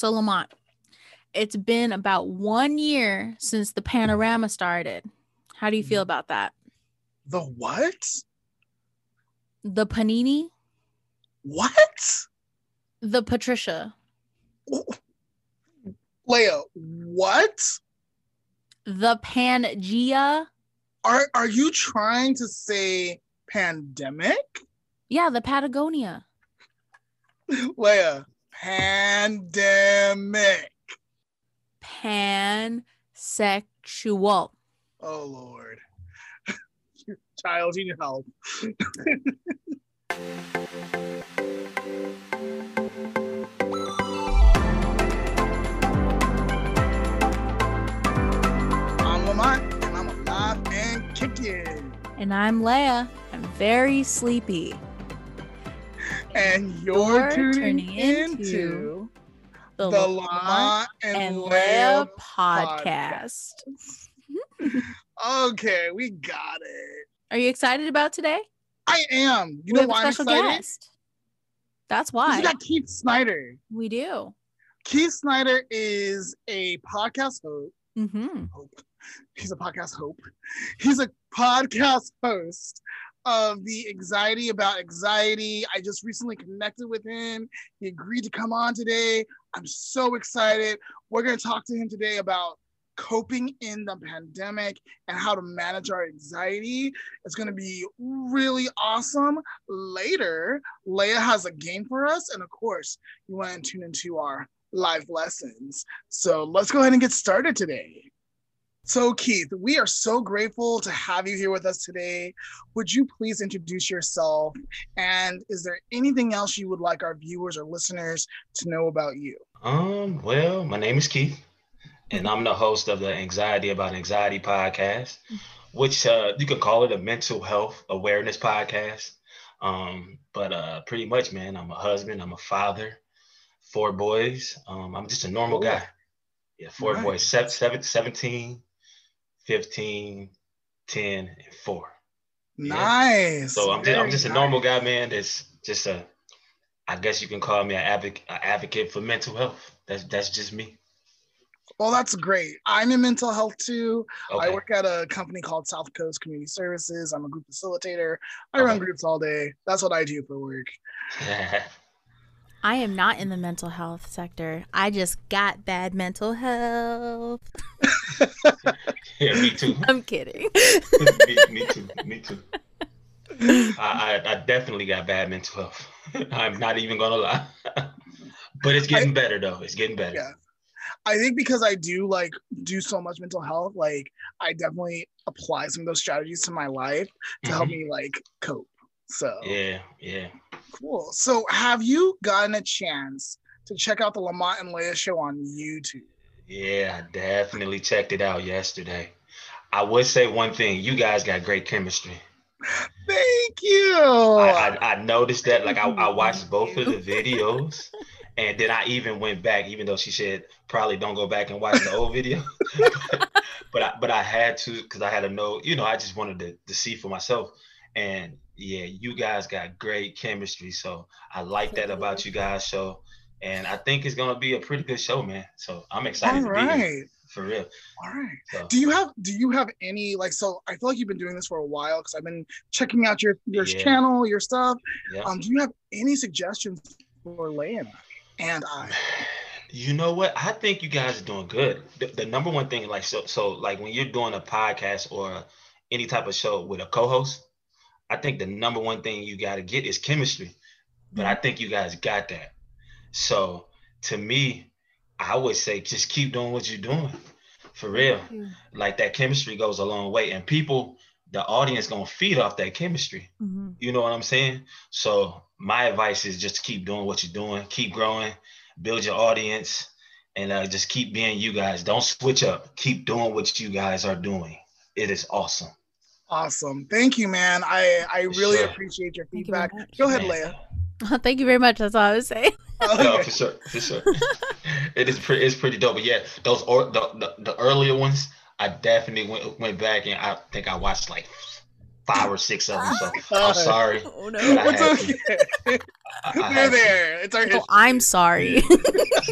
So Lamont, it's been about one year since the panorama started. How do you feel mm. about that? The what? The Panini, What? the Patricia, Leah, what? the Pangea. Are are you trying to say pandemic? Yeah, the Patagonia. Leah, pandemic. Pansexual. Oh Lord. Child, you need help. I'm Lamont, and I'm alive and kicking. And I'm Leah. I'm very sleepy. And you're, You're tuning, into, into the, The, Lamont and, and Leah Leah podcast. Okay, we got it. Are you excited about today? I am. You we know why I'm excited? guest. That's why We got Keith Snider. we do. Keith Snider is a podcast host. Mm-hmm. Hope. He's a podcast hope. He's a podcast host of the Anxiety About Anxiety. I just recently connected with him. He agreed to come on today. I'm so excited. We're going to talk to him today about coping in the pandemic and how to manage our anxiety. It's going to be really awesome. Later, Leah has a game for us. And of course, you want to tune into our live lessons. So let's go ahead and get started today. So, Keith, we are so grateful to have you here with us today. Would you please introduce yourself? And is there anything else you would like our viewers or listeners to know about you? Um, well, my name is Keith, and I'm the host of the Anxiety About Anxiety podcast, which uh, you could call it a mental health awareness podcast. Um, but uh, pretty much, man, I'm a husband, I'm a father, four boys. Um, I'm just a normal guy. Yeah, four boys, seven, seven, 17, 15, 10, and four. Yeah. Nice. So I'm just, I'm just a nice. normal guy, man. That's just a, I guess you can call me an advocate, an advocate for mental health. That's that's just me. Well, that's great. I'm in mental health too. Okay. I work at a company called South Coast Community Services. I'm a group facilitator. I run groups all day. That's what I do for work. I am not in the mental health sector. I just got bad mental health. yeah, me too. I'm kidding. me, me too. Me too. I, I, I definitely got bad mental health. I'm not even gonna lie. but it's getting better though. It's getting better. Yeah. I think because I do like do so much mental health, like I definitely apply some of those strategies to my life to help Mhm. me like cope. So Yeah, yeah. cool. So have you gotten a chance to check out the Lamont and Leah show on YouTube? Yeah, I definitely checked it out yesterday. I would say one thing, you guys got great chemistry. Thank you. I, I, I noticed that like I, I watched both of the videos and then I even went back, even though she said probably don't go back and watch the old video. but, but I but I had to because I had to know, you know, I just wanted to, to see for myself. And yeah, you guys got great chemistry. So I like that about you guys show. And I think it's gonna be a pretty good show, man. So I'm excited all to be here for real. All right. So, Do you have do you have any like so I feel like you've been doing this for a while because I've been checking out your your Yeah. channel, your stuff. yeah. Um, do you have any suggestions for Leah and I? You know what? I think you guys are doing good. The, the number one thing, like so, so like when you're doing a podcast or any type of show with a co-host, I think the number one thing you got to get is chemistry. But I think you guys got that. So to me, I would say just keep doing what you're doing, for real. Like that chemistry goes a long way, and people, the audience, gonna feed off that chemistry. Mhm. You know what I'm saying? So my advice is just keep doing what you're doing, keep growing, build your audience, and uh, just keep being you guys. Don't switch up. Keep doing what you guys are doing. It is awesome. Awesome. Thank you, man. I I really Sure. appreciate your Thank you feedback. Go ahead, Man. Leah. Thank you very much. That's all I was saying. No, for sure, for sure. it is pretty. It's pretty dope. But yeah, those or the, the the earlier ones, I definitely went went back and I think I watched like five or six of them. So I'm sorry. Oh But I What's had okay? I- I They're had to. there. It's our Oh. I'm sorry.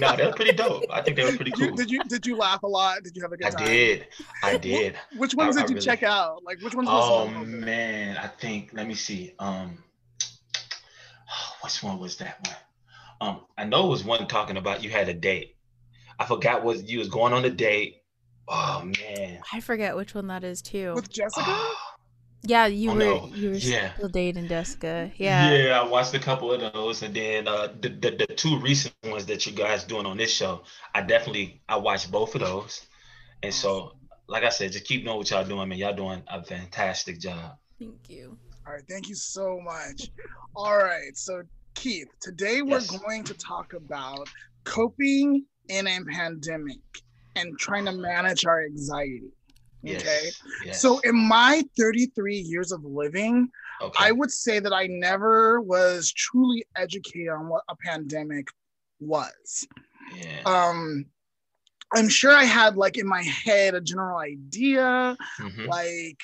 No, they were pretty dope. I think they were pretty Did cool. did you did you laugh a lot? Did you have a good time? I did. I did. Which ones I- did I you really- check out? Like which ones? Oh was the most- man, I think. Let me see. Um, which one was that one? Um, I know it was one talking about you had a date. I forgot what you was going on a date. Oh man. I forget which one that is too. with Jessica? Yeah, you Oh, were no. you were Yeah. still dating Jessica. Yeah. Yeah, I watched a couple of those, and then uh, the, the the two recent ones that you guys doing on this show, I definitely I watched both of those, and so like I said, just keep doing what y'all doing, man. Y'all doing a fantastic job. Thank you. All right, thank you so much. All right, so Keith, today we're Yes. going to talk about coping in a pandemic and trying to manage our anxiety. Yes. Okay. Yes. So in my 33 years of living, okay. I would say that I never was truly educated on what a pandemic was. yeah. Um I'm sure I had like in my head a general idea, Mhm. like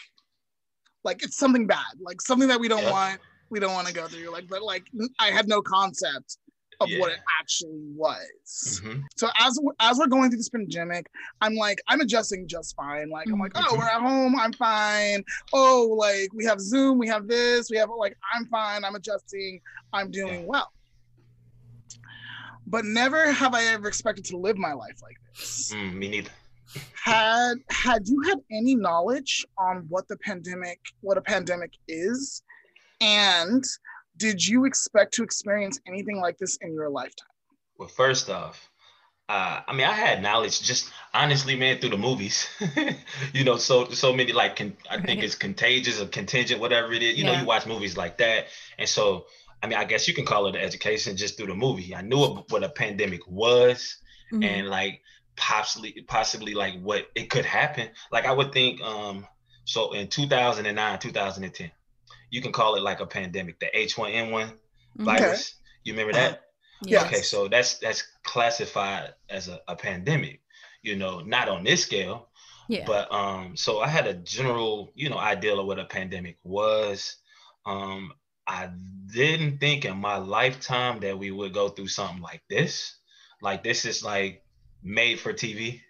like it's something bad, like something that we don't Yeah. want we don't want to go through. Like, but like I had no concept of what it actually was. Mhm. So as as we're going through this pandemic, I'm like I'm adjusting just fine. Like I'm like, oh, Mhm. we're at home, I'm fine. Oh, like we have Zoom, we have this, we have like I'm fine, I'm adjusting, I'm doing Yeah. well. But never have I ever expected to live my life like this. Mm, me neither. Had had you had any knowledge on what the pandemic, what a pandemic is, and did you expect to experience anything like this in your lifetime? Well, first off, uh, I mean, I had knowledge just honestly, man, through the movies. you know, so so many like con- I think it's contagious or contingent, whatever it is. You know, you watch movies like that, and so I mean, I guess you can call it an education just through the movie. I knew what, a pandemic was, Mhm. and like possibly possibly like what it could happen. Like I would think, um, so in 2009, 2010, you can call it like a pandemic, the H1N1 Mhm. virus. You remember that? Yeah. Okay, so that's that's classified as a, a pandemic, you know, not on this scale, Yeah. but um, so I had a general, you know, idea of what a pandemic was. Um, I didn't think in my lifetime that we would go through something like this. Like this is like made for TV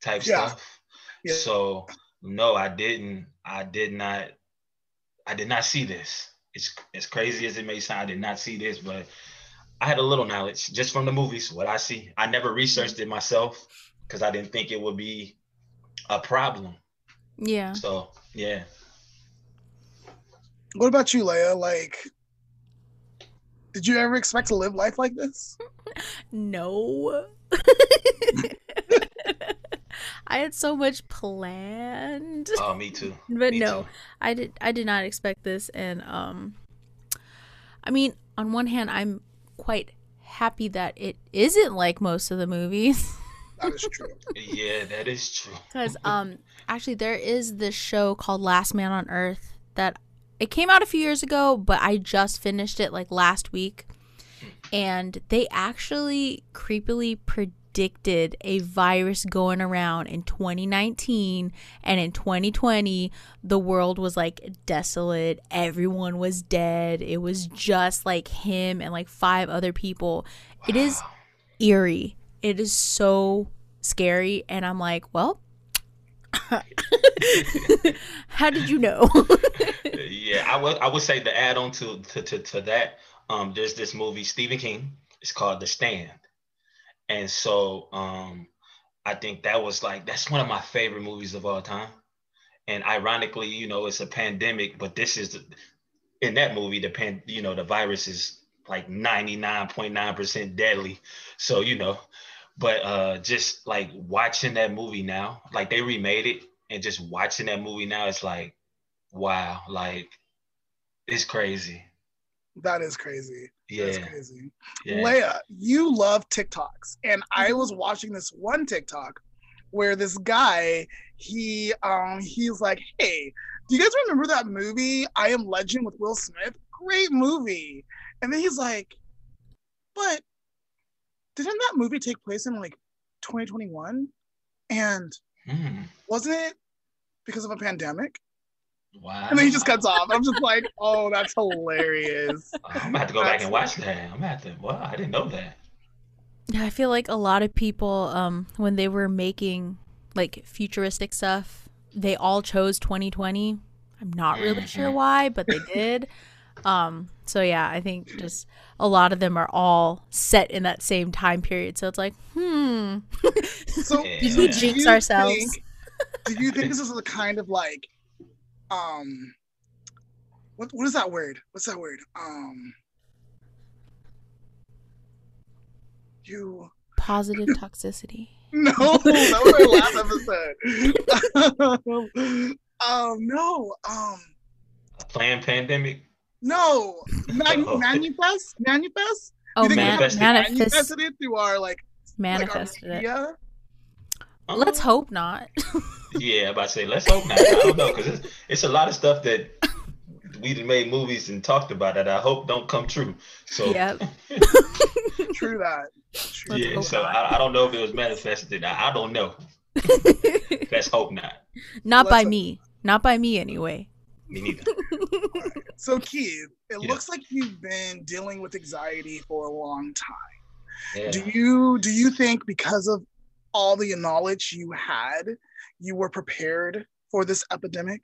type Yeah. stuff. Yeah. So no, I didn't. I did not. I did not see this. It's as crazy as it may sound. I did not see this, but I had a little knowledge just from the movies. What I see, I never researched it myself because I didn't think it would be a problem. yeah. So yeah, What about you, Leah? Like, did you ever expect to live life like this? No. I had so much planned. oh me too. But Me no, too. I did I did not expect this and um I mean, on one hand I'm quite happy that it isn't like most of the movies That is true. Yeah, that is true. cuz um actually there is this show called Last Man on Earth that it came out a few years ago, but I just finished it like last week. And they actually creepily predicted a virus going around in 2019 and in 2020 the world was like desolate. Everyone was dead. It was just like him and like five other people. It is eerie. It is so scary and i'm like well how did you know? Yeah, I would I would say to add on to to, to, to that, um, there's this movie Stephen King. It's called The Stand, and so um, I think that was like that's one of my favorite movies of all time. And ironically, you know, it's a pandemic, but this is in that movie the pan, you know, the virus is like 99.9% deadly. So, you know, but uh just like watching that movie now, like they remade it and just watching that movie now, it's like, wow, like it's crazy. That is crazy. That's Yeah. crazy. Yeah. Leah, you love TikToks. And I was watching this one TikTok where this guy, he um he's like, Hey, do you guys remember that movie, I Am Legend with Will Smith? Great movie. And then he's like, But didn't that movie take place in like 2021? And Mm, wasn't it because of a pandemic? Wow. And then he just cuts off. I'm just like, oh, that's hilarious. I'm gonna have to go back and watch that. I'm gonna have to. Wow, I didn't know that. Yeah, I feel like a lot of people, um, when they were making like futuristic stuff, they all chose 2020. I'm not really sure Mhm. why, but they did. um, so yeah, I think just a lot of them are all set in that same time period. So it's like, hmm, So Yeah. did we do jinx ourselves? think- do you think this is the kind of like, um, what what is that word? What's that word? Um, you Positive toxicity. no, that was our last episode. um, no, um, A planned pandemic. no, Man- Oh. manifest, manifest. Oh, You think man, manifested- manifest, manifested it through our like manifested like our media? Let's uh-huh. hope not. Yeah, I'm about to say let's hope not. I don't know because it's, it's a lot of stuff that we done made movies and talked about that I hope don't come true. So yep. True that. True yeah, so. I, I don't know if it was manifested. I, I don't know. Let's hope not. not by Let's hope- me. Not by me anyway. Me neither. So Keith, it Yeah. looks like you've been dealing with anxiety for a long time. Yeah. Do you do you think because of all the knowledge you had, you were prepared for this epidemic?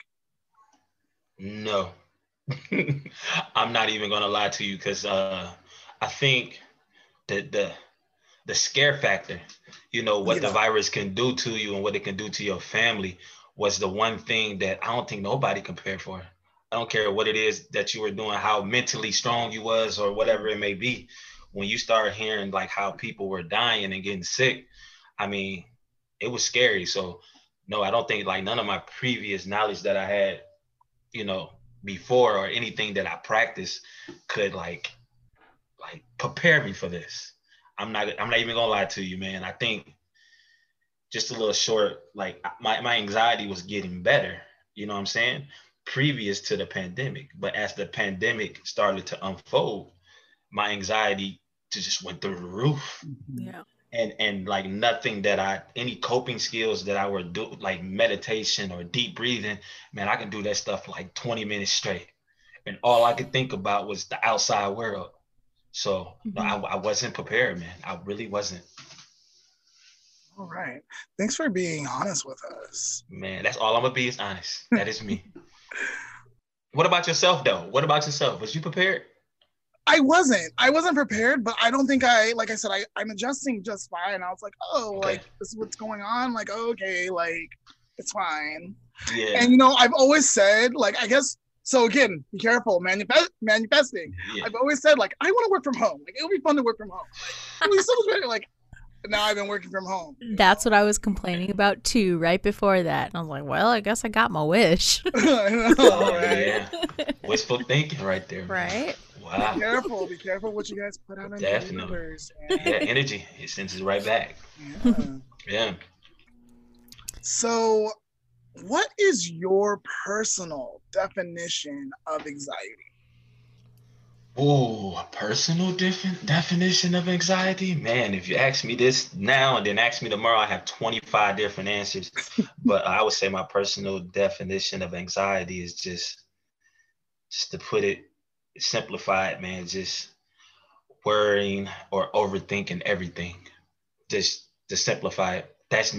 No. I'm not even gonna lie to you because uh, I think that the the scare factor, you know, what the virus can do to you and what it can do to your family was the one thing that I don't think nobody compared for. I don't care what it is that you were doing, how mentally strong you was, or whatever it may be. When you start hearing like how people were dying and getting sick, I mean, it was scary. So no, I don't think like none of my previous knowledge that I had, you know, before or anything that I practiced could like like prepare me for this. I'm not I'm not even gonna lie to you, man. I think just a little short, like my, my anxiety was getting better, you know what I'm saying? Previous to the pandemic. But as the pandemic started to unfold, my anxiety just went through the roof mm-hmm. Yeah. And and like nothing that I any coping skills that I were do like meditation or deep breathing, man, I can do that stuff like 20 minutes straight. And all I could think about was the outside world. So no, mm-hmm. I, I wasn't prepared, man. I really wasn't. All right. Thanks for being honest with us. Man, that's all I'm gonna be is honest. That is me. what about yourself though? What about yourself? Was you prepared? I wasn't. I wasn't prepared, but I don't think I like I said, I, I'm adjusting just fine. I was like, oh, Okay. like this is what's going on. Like, oh, okay, like it's fine. Yeah. And you know, I've always said, like, I guess so again, be careful, manifest manifesting. yeah. I've always said, like, I want to work from home. Like, it'll be fun to work from home. Like, it was so much better. Like, now I've been working from home. That's what I was complaining about too, right before that. And I was like, well, I guess I got my wish. I know, right? yeah. Wishful thinking right there. man. right? Wow. Be careful. Be careful what you guys put out in the Definitely. universe. Yeah, energy. It sends it right back. Yeah. Yeah. So, what is your personal definition of anxiety? Ooh, a personal different definition of anxiety? Man, if you ask me this now and then ask me tomorrow, I have 25 different answers. but I would say my personal definition of anxiety is just just to put it simplified, man, just worrying or overthinking everything. Just to simplify it. That's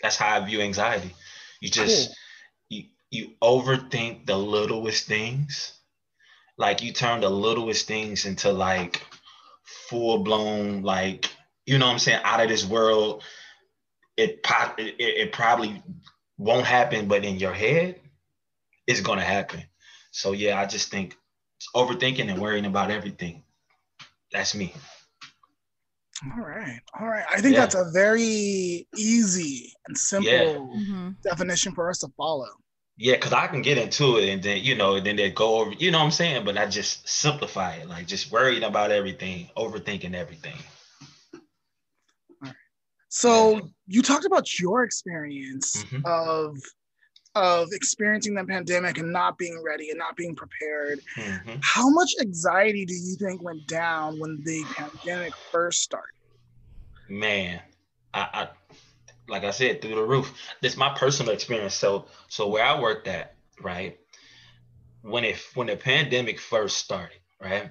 that's how I view anxiety. You just Cool. you you overthink the littlest things like you turn the littlest things into like full blown like you know what I'm saying out of this world it, po- it it probably won't happen but in your head it's going to happen so yeah I just think overthinking and worrying about everything that's me All right. All right. I think Yeah. that's a very easy and simple Yeah. hmm definition for us to follow. Yeah because I can get into it and then you know and then they go over you know what I'm saying but I just simplify it like just worrying about everything overthinking everything So you talked about your experience Mhm. of of experiencing the pandemic and not being ready and not being prepared. Mhm. How much anxiety do you think went down when the pandemic first started? man I, I like i said through the roof this is my personal experience so so where i worked at right? When it when the pandemic first started, right?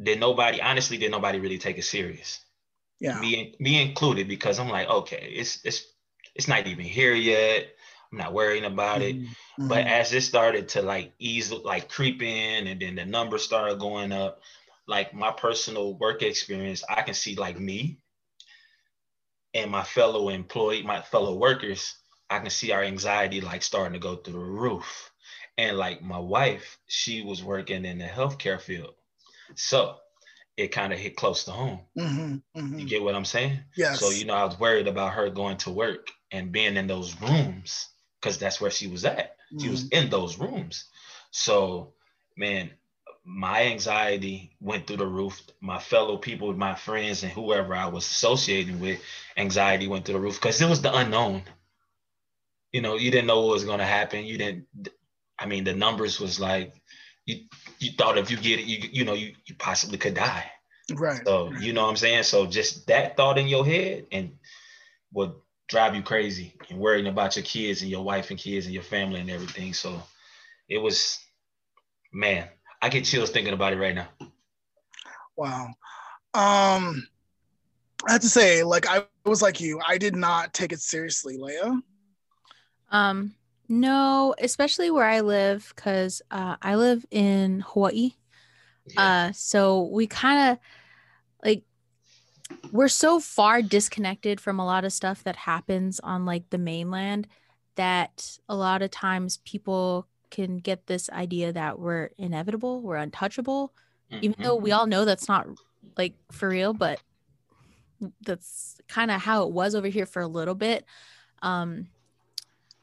Did nobody honestly did nobody really take it serious? Yeah. Me me included because I'm like, okay, it's it's it's not even here yet. I'm not worrying about it. Mhm. But as it started to like ease, like creep in, and then the numbers started going up, like my personal work experience, I can see like me and my fellow employee, my fellow workers, I can see our anxiety like starting to go through the roof. And like my wife, she was working in the healthcare field. So it kind of hit close to home. Mhm. Mhm. You get what I'm saying? Yes. So, you know, I was worried about her going to work and being in those rooms because that's where she was at. She was Mm-hmm. in those rooms. So, man, my anxiety went through the roof. My fellow people, my friends, and whoever I was associating with, anxiety went through the roof because it was the unknown. You know, you didn't know what was going to happen. You didn't, I mean, the numbers was like, you, you thought if you get it, you, you know, you, you possibly could die. right. So you know what I'm saying? So just that thought in your head and would drive you crazy and worrying about your kids and your wife and kids and your family and everything. So it was man, I get chills thinking about it right now. Wow. Um, I have to say, like I was like you, I did not take it seriously, Leah. Um, no, especially where I live, because uh, I live in Hawaii. Yeah. Uh, so we kind of like we're so far disconnected from a lot of stuff that happens on like the mainland that a lot of times people can get this idea that we're inevitable, we're untouchable, even Mhm. though we all know that's not like for real, but that's kind of how it was over here for a little bit. Um,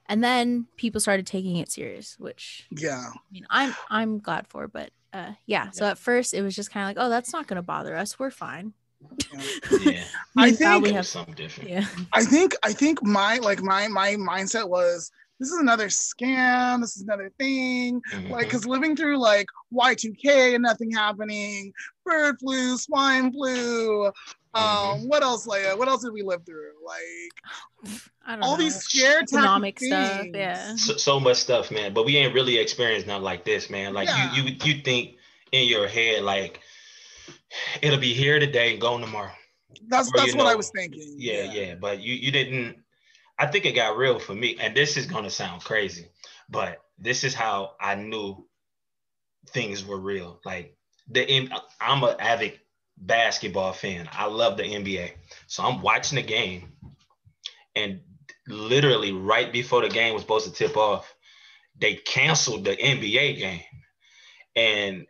and then people started taking it serious, which Yeah. I mean, I'm I'm glad for, but uh, yeah. So at first it was just kind of like, oh, that's not gonna bother us. We're fine. yeah, I Meanwhile, think- we have something different. yeah, I think I think my like my my mindset was this is another scam. This is another thing. Mhm. Like, cause living through like Y2K and nothing happening, bird flu, swine flu. Um, Mhm. what else, Leah? What else did we live through? Like I don't all know. these scare economic stuff. things. Yeah. so, so much stuff, man. But we ain't really experienced nothing like this, man. Like Yeah. you, you, you think in your head like it'll be here today and gone tomorrow. That's Or, that's you what I was thinking. Yeah, yeah, But you, you didn't. I think it got real for me, and this is gonna sound crazy, but this is how I knew things were real. Like the, I'm an avid basketball fan. I love the NBA, so I'm watching the game, and literally right before the game was supposed to tip off, they canceled the NBA game, and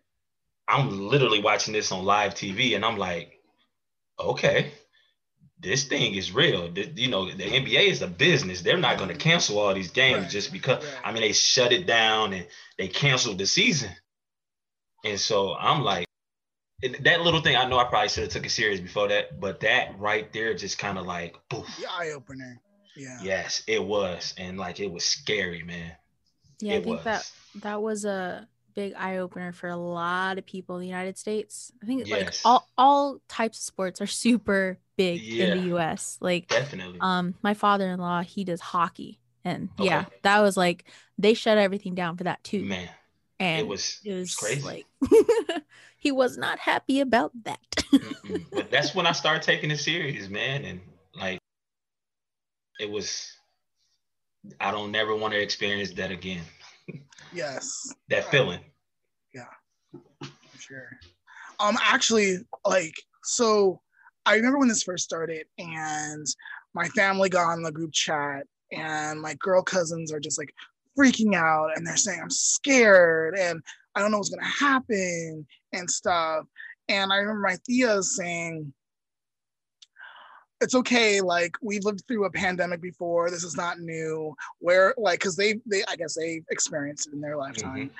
I'm literally watching this on live TV, and I'm like, okay, this thing is real. The- you know, the NBA is a business. They're not going to cancel all these games Right, just because. right. I mean, they shut it down and they canceled the season, and so I'm like, and that little thing. I know I probably should have took it serious before that, but that right there just kind of like, poof. The eye opener. Yeah. Yes, it was, and like it was scary, man. Yeah, I think was. that that was a big eye opener for a lot of people in the United States. I think like all all types of sports are super big in the US. Like Definitely. um my father-in-law, he does hockey. And yeah, that was like they shut everything down for that too. man, and it was it was crazy. like he was not happy about that. But that's when I started taking it serious, man. And like, it was, I don't never want to experience that again. Yes. That feeling. Yeah. For sure. Um, actually, like, so I remember when this first started, and my family got on the group chat, and my girl cousins are just like freaking out, and they're saying, I'm scared, and I don't know what's gonna happen, and stuff. And I remember my Thea saying, it's okay like we've lived through a pandemic before. This is not new. Where like because they they i guess they experienced it in their lifetime mm-hmm.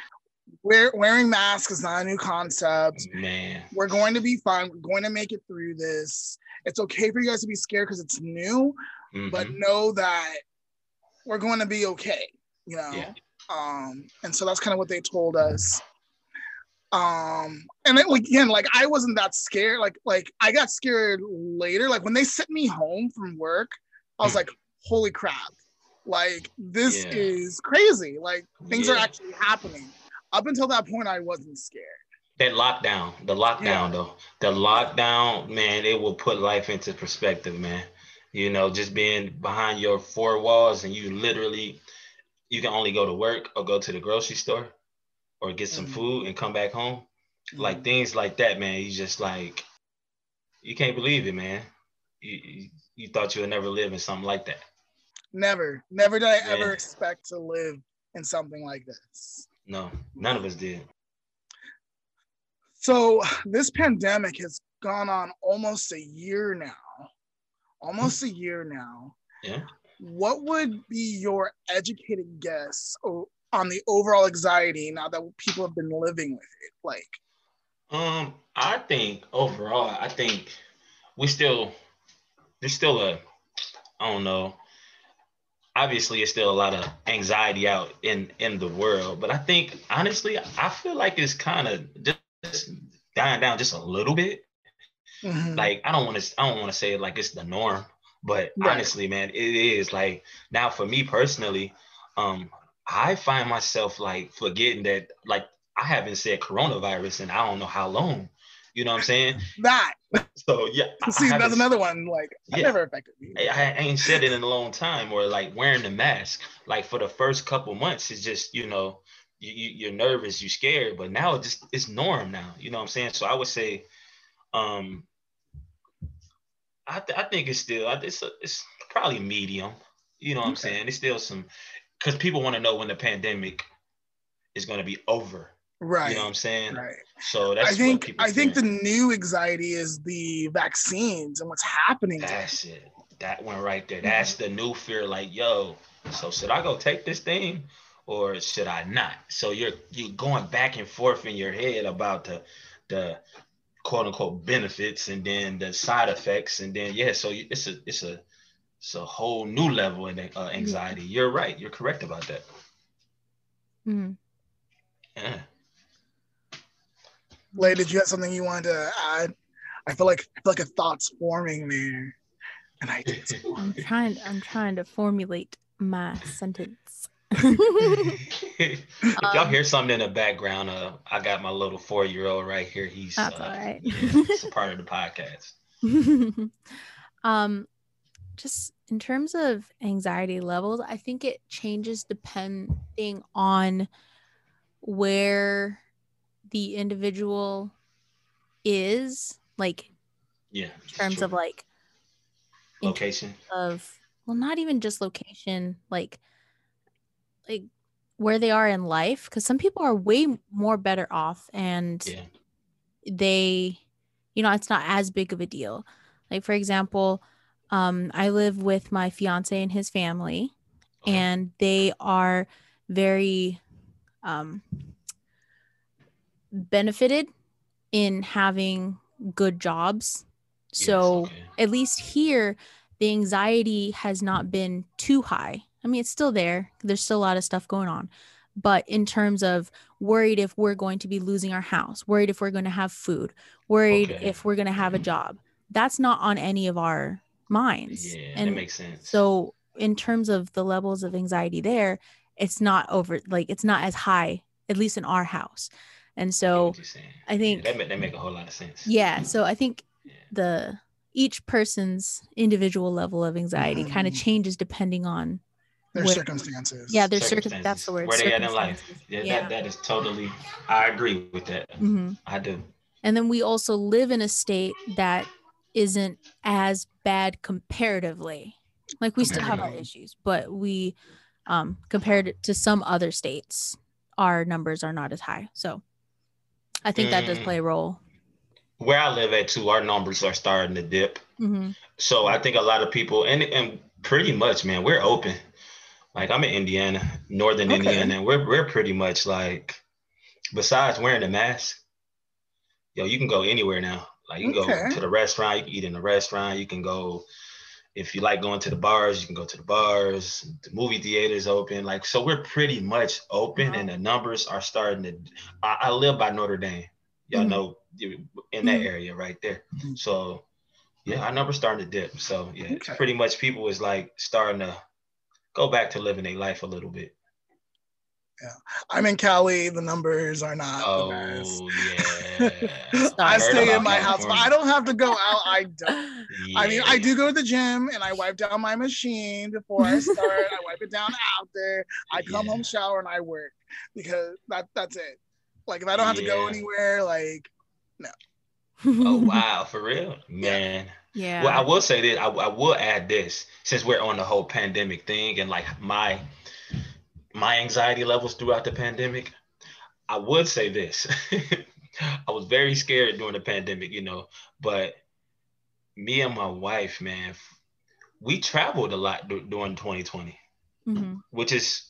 Wear, wearing masks is not a new concept. Man. We're going to be fine. We're going to make it through this. It's okay for you guys to be scared because it's new, but Mhm. know that we're going to be okay. You know. Yeah. Um, and so that's kind of what they told us. Um, and then again, like I wasn't that scared. Like, like I got scared later. Like when they sent me home from work, I was Hmm. like, "Holy crap!" Like this Yeah. is crazy. Like things are actually happening. Up until that point, I wasn't scared. That lockdown, the lockdown Yeah. though, the lockdown, man, it will put life into perspective, man. You know, just being behind your four walls and you literally, you can only go to work or go to the grocery store or get some Mhm. food and come back home. Like Mhm. things like that, man. You just like, you can't believe it, man. You, you, you thought you would never live in something like that. never, never did I ever expect to live in something like this. No, none of us did. So this pandemic has gone on almost a year now. Almost a year now. Yeah. What would be your educated guess on the overall anxiety now that people have been living with it? Like, Um, I think overall, I think we still there's still a I don't know. Obviously, it's still a lot of anxiety out in in the world, but I think honestly, I feel like it's kind of just dying down just a little bit. mhm, Like I don't want to I don't want to say it like it's the norm, but Right. honestly, man, it is like now for me personally, um, I find myself like forgetting that like I haven't said coronavirus and I don't know how long. You know what I'm saying? that. So yeah, I- I See, that's another one. Like, Yeah. never affected me. I, I ain't said it in a long time. Or like wearing the mask. Like for the first couple months, it's just you know you, you you're nervous, you're scared, but now it just it's norm now. You know what I'm saying? So I would say, um, I th- I think it's still I- it's a, it's probably medium. You know what I'm saying? It's still some because people want to know when the pandemic is going to be over. Right. You know what I'm saying? right. So that's I think what people I think the new anxiety is the vaccines and what's happening. to That's it. That one right there. That's the new fear. Like, yo, so should I go take this thing or should I not? So you're you're going back and forth in your head about the the quote unquote benefits and then the side effects and then yeah. So you- it's a it's a it's a whole new level in uh, anxiety. You're right. You're correct about that. Mhm. Yeah. Lay, did you have something you wanted to add? I feel like I feel like a thought's forming there. And I did. I'm trying. I'm trying to formulate my sentence. if y'all Um, hear something in the background, uh, I got my little four year old right here. He's That's uh, all right. yeah, it's a part of the podcast. um, just in terms of anxiety levels, I think it changes depending on where the individual is, like Yeah. in terms of like location. of well not even just location like like where they are in life because some people are way more better off and Yeah. they you know it's not as big of a deal like for example um i live with my fiance and his family Uh-huh. and they are very um benefited in having good jobs. Yes, so okay. at least here the anxiety has not been too high. I mean it's still there. There's still a lot of stuff going on. But in terms of worried if we're going to be losing our house worried if we're going to have food worried Okay. if we're going to have a mm-hmm. job that's not on any of our minds. Yeah, and that makes sense. so in terms of the levels of anxiety there it's not over like it's not as high at least in our house and so what. I think- yeah, that, make, that make a whole lot of sense. yeah so i think Yeah. the each person's individual level of anxiety kind of changes depending on Their where- circumstances. yeah their circum- Circumstances. that's the word Where they at in life. Yeah, Yeah. That, that is totally. I agree with that. Mhm. I do. and then we also live in a state that isn't as bad comparatively like we still have our issues but we um compared to some other states our numbers are not as high so i think that does Mm. play a role Where I live at too, our numbers are starting to dip. hmm So I think a lot of people, and and pretty much, man, we're open. Like I'm in Indiana, northern Okay. Indiana, and we're we're pretty much like, besides wearing a mask, yo, you can go anywhere now. Like you can Okay. go to the restaurant, you can eat in the restaurant, you can go. If you like going to the bars, you can go to the bars. The movie theaters open, like so. We're pretty much open, Wow. and the numbers are starting to. I, I live by Notre Dame. Y'all Mhm. know in that Mhm. area right there. Mhm. So yeah, our numbers starting to dip. So yeah, it's Okay. pretty much people is like starting to go back to living a life a little bit. I'm in Cali. The numbers are not Oh the best. yeah. I stay in my house, but I don't have to go out. I don't. I mean, I do go to the gym and I wipe down my machine before I start. I wipe it down out there. I come Yeah. home, shower, and I work because that that's it. Like if I don't have to go anywhere, like no. Oh wow, for real, man. Yeah. Well, I will say this. I, I will add this since we're on the whole pandemic thing and like my my anxiety levels throughout the pandemic. I would say this. I was very scared during the pandemic, you know, but me and my wife, man, we traveled a lot du- during 2020, Mhm. which is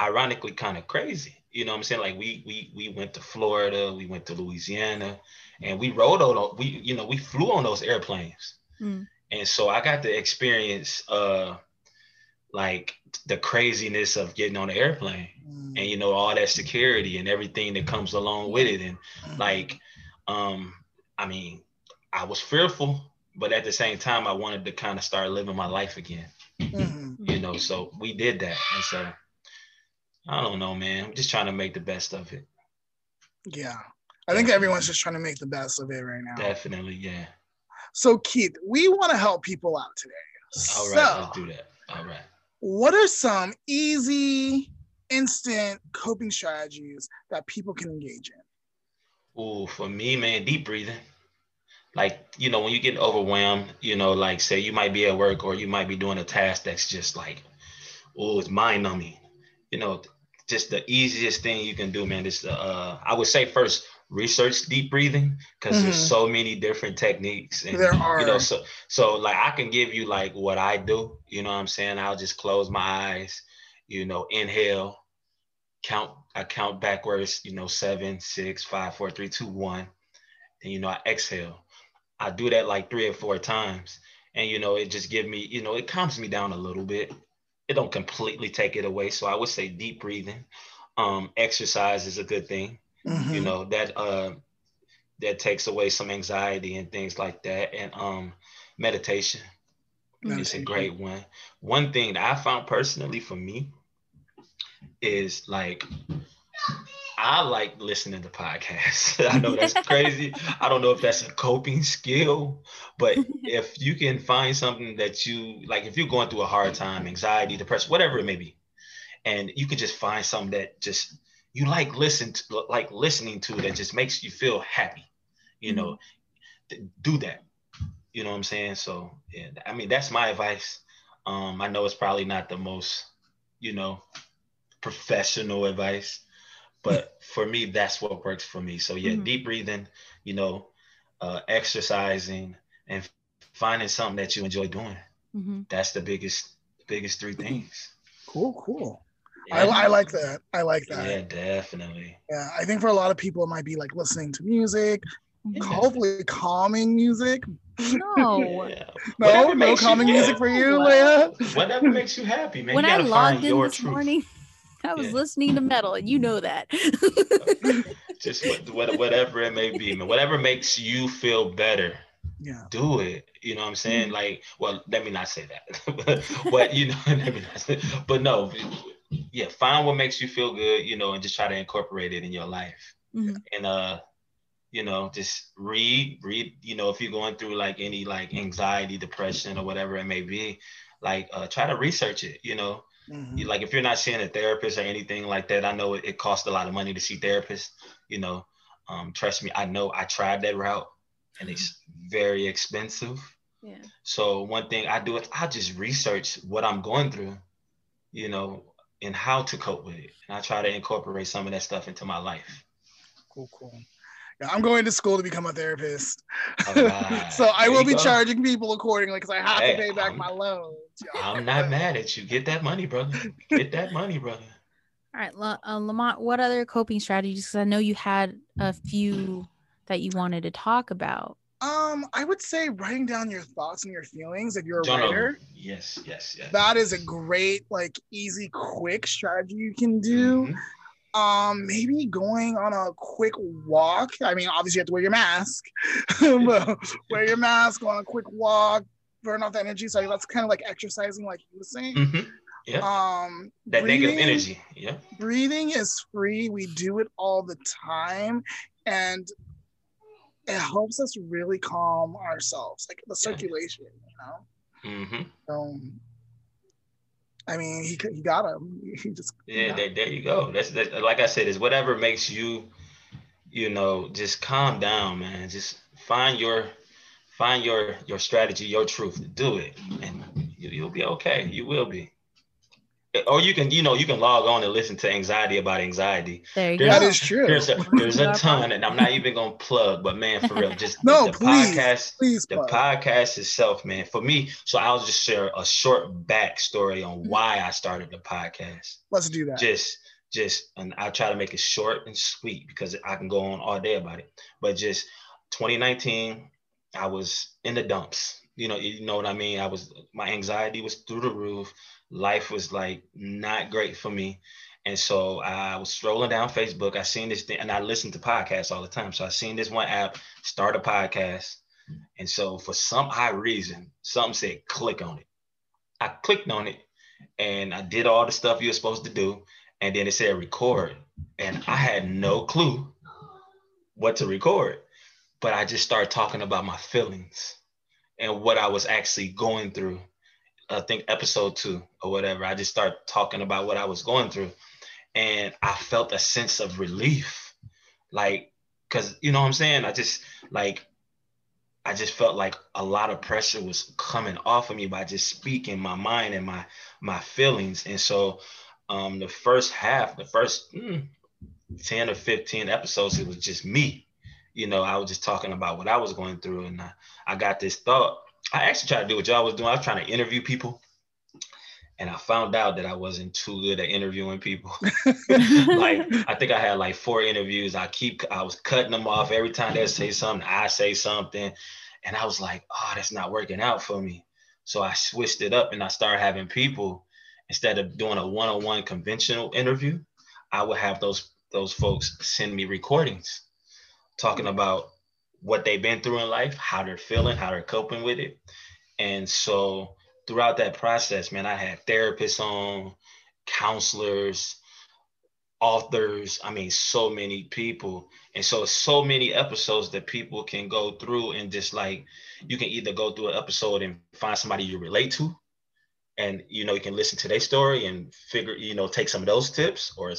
ironically kind of crazy. You know what I'm saying? Like we we we went to Florida, we went to Louisiana, and we rode on we you know we flew on those airplanes Mm. and so i got to experience uh like the craziness of getting on the airplane mm, and you know all that security and everything that comes along with it. And like um i mean i was fearful but at the same time i wanted to kind of start living my life again. Mhm. you know so we did that. And so i don't know man. I'm just trying to make the best of it. Yeah. I think everyone's just trying to make the best of it right now. definitely yeah. So Keith, we want to help people out today. all right so, let's do that. All right what are some easy, instant coping strategies that people can engage in? Oh, for me, man, deep breathing. Like, you know, when you get overwhelmed, you know, like say you might be at work or you might be doing a task that's just like, oh, it's mind numbing. You know, just the easiest thing you can do, man, is uh I would say first research deep breathing because there's Mhm. so many different techniques and There are. you know so so like I can give you like what I do, you know what I'm saying? I'll just close my eyes, you know, inhale, count, I count backwards, you know, seven, six, five, four, three, two, one. And you know, I exhale. I do that like three or four times. And you know, it just give me, you know, it calms me down a little bit. It don't completely take it away. So I would say deep breathing. Um, exercise is a good thing you Mhm. know that uh that takes away some anxiety and things like that and um meditation is a great one. One thing that i found personally for me is like i like listening to podcasts. I know that's crazy. I don't know if that's a coping skill but if you can find something that you like if you're going through a hard time anxiety depression whatever it may be and you can just find something that just you like listen to like listening to that just makes you feel happy you know th- do that you know what i'm saying so yeah i mean that's my advice um i know it's probably not the most you know professional advice but for me that's what works for me so yeah Mhm. deep breathing you know uh exercising and finding something that you enjoy doing Mhm. that's the biggest biggest three things Cool, cool. Yeah, I, I like that. I like that. yeah definitely Yeah, I think for a lot of people, it might be like listening to music, Yeah. hopefully calming music. No. Yeah. No, Whatever no makes you- calming yeah. music for you, Leah. whatever makes you happy man when you I logged find in your this truth morning, I was Yeah. listening to metal, and you know that. just what, what, whatever it may be man whatever makes you feel better Yeah. do it you know what i'm saying Mm-hmm. like well let me not say that but you know let me not say, but no yeah find what makes you feel good you know and just try to incorporate it in your life Mhm. and uh you know just read read you know if you're going through like any like anxiety depression or whatever it may be like uh try to research it you know Mhm. you- like if you're not seeing a therapist or anything like that, I know it, it costs a lot of money to see therapists. You know, um, trust me, I know I tried that route, and it's very expensive. Yeah. So one thing I do is I just research what I'm going through, you know, and how to cope with it, and I try to incorporate some of that stuff into my life. Cool, cool. Yeah, I'm going to school to become a therapist. All right. so I There will be go. charging people accordingly because I have Hey, to pay back I'm- my loans. I'm not mad at you. Get that money, brother. Get that money, brother. All right, La- uh, Lamont, what other coping strategies? Because I know you had a few that you wanted to talk about. Um, I would say writing down your thoughts and your feelings if you're a writer. Yes, yes, yes. That is a great, like, easy, quick strategy you can do. Mhm. Um, maybe going on a quick walk. I mean, obviously you have to wear your mask, wear your mask, go on a quick walk, burn off the energy. So that's kind of like exercising, like you were saying. Mhm. Yeah. Um, that breathing- negative energy. Yeah. breathing is free. We do it all the time. And it helps us really calm ourselves, like the circulation, you know? Mm-hmm. Um, I mean, he, he got him. He just, Yeah, there, there you go. That's that. Like I said, it's whatever makes you, you know, just calm down, man. Just find your, find your your strategy, your truth. Do it, and you, you'll be okay. You will be. Or you can, you know, you can log on and listen to anxiety about anxiety. There you There's- go. is true. There's a there's a ton, and I'm not even gonna plug, but man, for real, just No, the please, podcast Please, the plug. podcast itself, man, for me, so I'll just share a short backstory on mm-hmm. why I started the podcast. Let's do that. Just, just, and I'll try to make it short and sweet because I can go on all day about it. But just 2019, I was in the dumps. You know, you know what I mean. I was my anxiety was through the roof. Life was like not great for me. And so I was scrolling down Facebook. I seen this thing, and I listen to podcasts all the time. So I seen this one app start a podcast. And so for some high reason, something said click on it. I clicked on it and I did all the stuff you're supposed to do. And then it said record. And I had no clue what to record. But I just started talking about my feelings and what I was actually going through. I think episode two or whatever. I just started talking about what I was going through. And I felt a sense of relief. Like, cause you know what I'm saying? I just like I just felt like a lot of pressure was coming off of me by just speaking my mind and my my feelings. And so um the first half, the first mm, 10 or 15 episodes, it was just me. You know, I was just talking about what I was going through. And I, I got this thought. I actually tried to do what y'all was doing. I was trying to interview people. And I found out that I wasn't too good at interviewing people. like I think I had like four interviews. I keep I was cutting them off every time they say something. I say something, and I was like, oh, that's not working out for me. So I switched it up and I started having people instead of doing a one-on-one conventional interview. I would have those those folks send me recordings talking mm. about what they've been through in life, how they're feeling, how they're coping with it. And so throughout that process, man, I had therapists on, counselors, authors, I mean, so many people. And so so many episodes that people can go through and just like you can either go through an episode and find somebody you relate to. And you know, you can listen to their story and figure, you know, take some of those tips or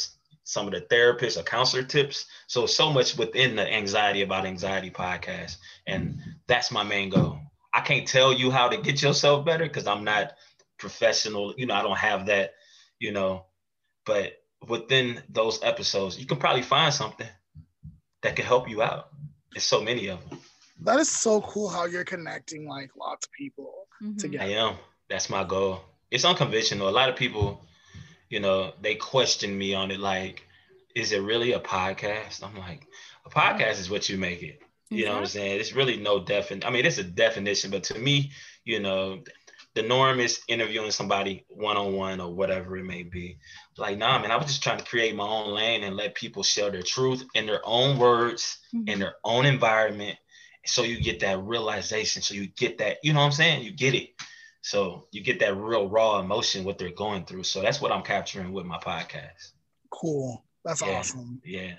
some of the therapist or counselor tips. So so much within the anxiety about anxiety podcast. And that's my main goal. I can't tell you how to get yourself better because I'm not professional. You know, I don't have that, you know, but within those episodes, you can probably find something that can help you out. There's so many of them. that is so cool how you're connecting like lots of people Mhm. together. I am. That's my goal. It's unconventional. A lot of people, you know, they question me on it like, is it really a podcast? I'm like, a podcast is what you make it. You know what I'm saying? It's really no defin. I mean, it's a definition, but to me, you know, the norm is interviewing somebody one on one or whatever it may be. Like, nah, man, I was just trying to create my own lane and let people share their truth in their own words, Mhm. in their own environment. So you get that realization. So you get that, you know what I'm saying? You get it. So you get that real raw emotion, what they're going through. So that's what I'm capturing with my podcast. Cool. That's Yeah. awesome. Yeah.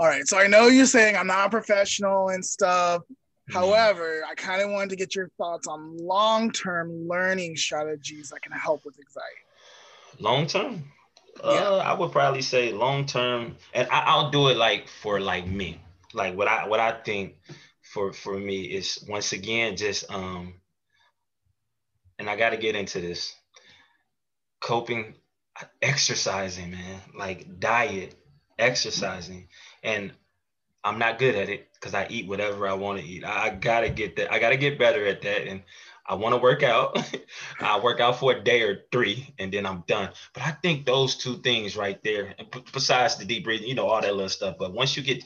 All right. So I know you're saying I'm not a professional and stuff. Mm-hmm. However, I kind of wanted to get your thoughts on long-term learning strategies that can help with anxiety. long term uh, Yeah. i would probably say long term and I, i'll do it like for like me like what i what i think for for me is once again just um and i got to get into this coping exercising man like diet exercising and i'm not good at it because i eat whatever i want to eat I, I gotta get that i gotta get better at that and I want to work out. I work out for a day or three, and then I'm done. But I think those two things right there, besides the deep breathing, you know, all that little stuff. But once you get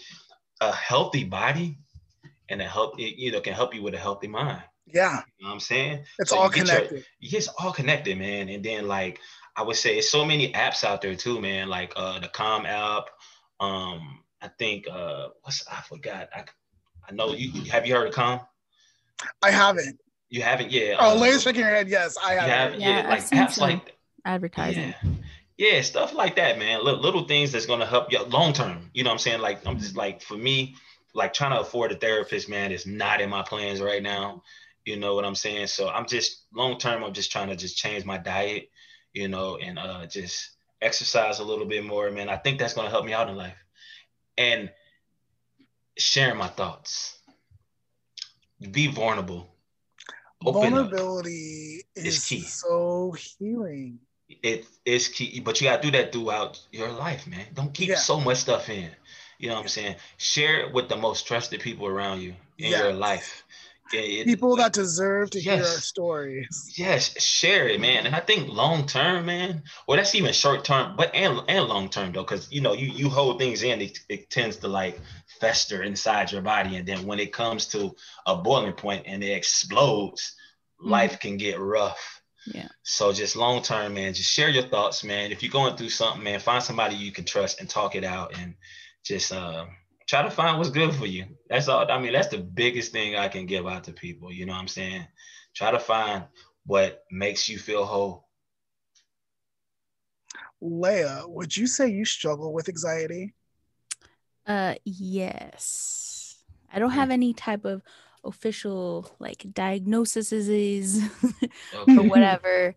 a healthy body, and a it, you know, can help you with a healthy mind. Yeah, You know what I'm saying? it's So all you get your- connected. It's all connected, man. And then like I would say, it's so many apps out there too, man. Like uh the Calm app. Um, I think uh what's I forgot. I I know you have you heard of Calm? I haven't. You haven't? Yeah. Oh, uh, ladies shaking your head. Yes, I you have. have Yeah, yeah, I've like seen apps like advertising. Yeah. Yeah, stuff like that, man. Little, little things that's gonna help you long term. You know what I'm saying? Like I'm just like for me, like trying to afford a therapist, man, is not in my plans right now. You know what I'm saying? So I'm just long term, I'm just trying to just change my diet, you know, and uh just exercise a little bit more, man. I think that's gonna help me out in life. And sharing my thoughts. Be vulnerable. Open Vulnerability up. is key. so healing. It is key, but you gotta do that throughout your life, man. Don't keep yeah. so much stuff in. You know what I'm saying? Share it with the most trusted people around you in yes. your life. It, people that deserve to yes. hear our stories. Yes, share it, man. And I think long term, man, well, that's even short term, but and and long term though, because you know, you you hold things in, it, it tends to like fester inside your body, and then when it comes to a boiling point and it explodes, mm-hmm. life can get rough. Yeah. So just long term, man, just share your thoughts, man. If you're going through something, man, find somebody you can trust and talk it out and just uh, try to find what's good for you. That's all. I mean, that's the biggest thing I can give out to people. You know what I'm saying? Try to find what makes you feel whole. Leah, would you say you struggle with anxiety? Uh, yes. I don't have any type of official like diagnosis or whatever.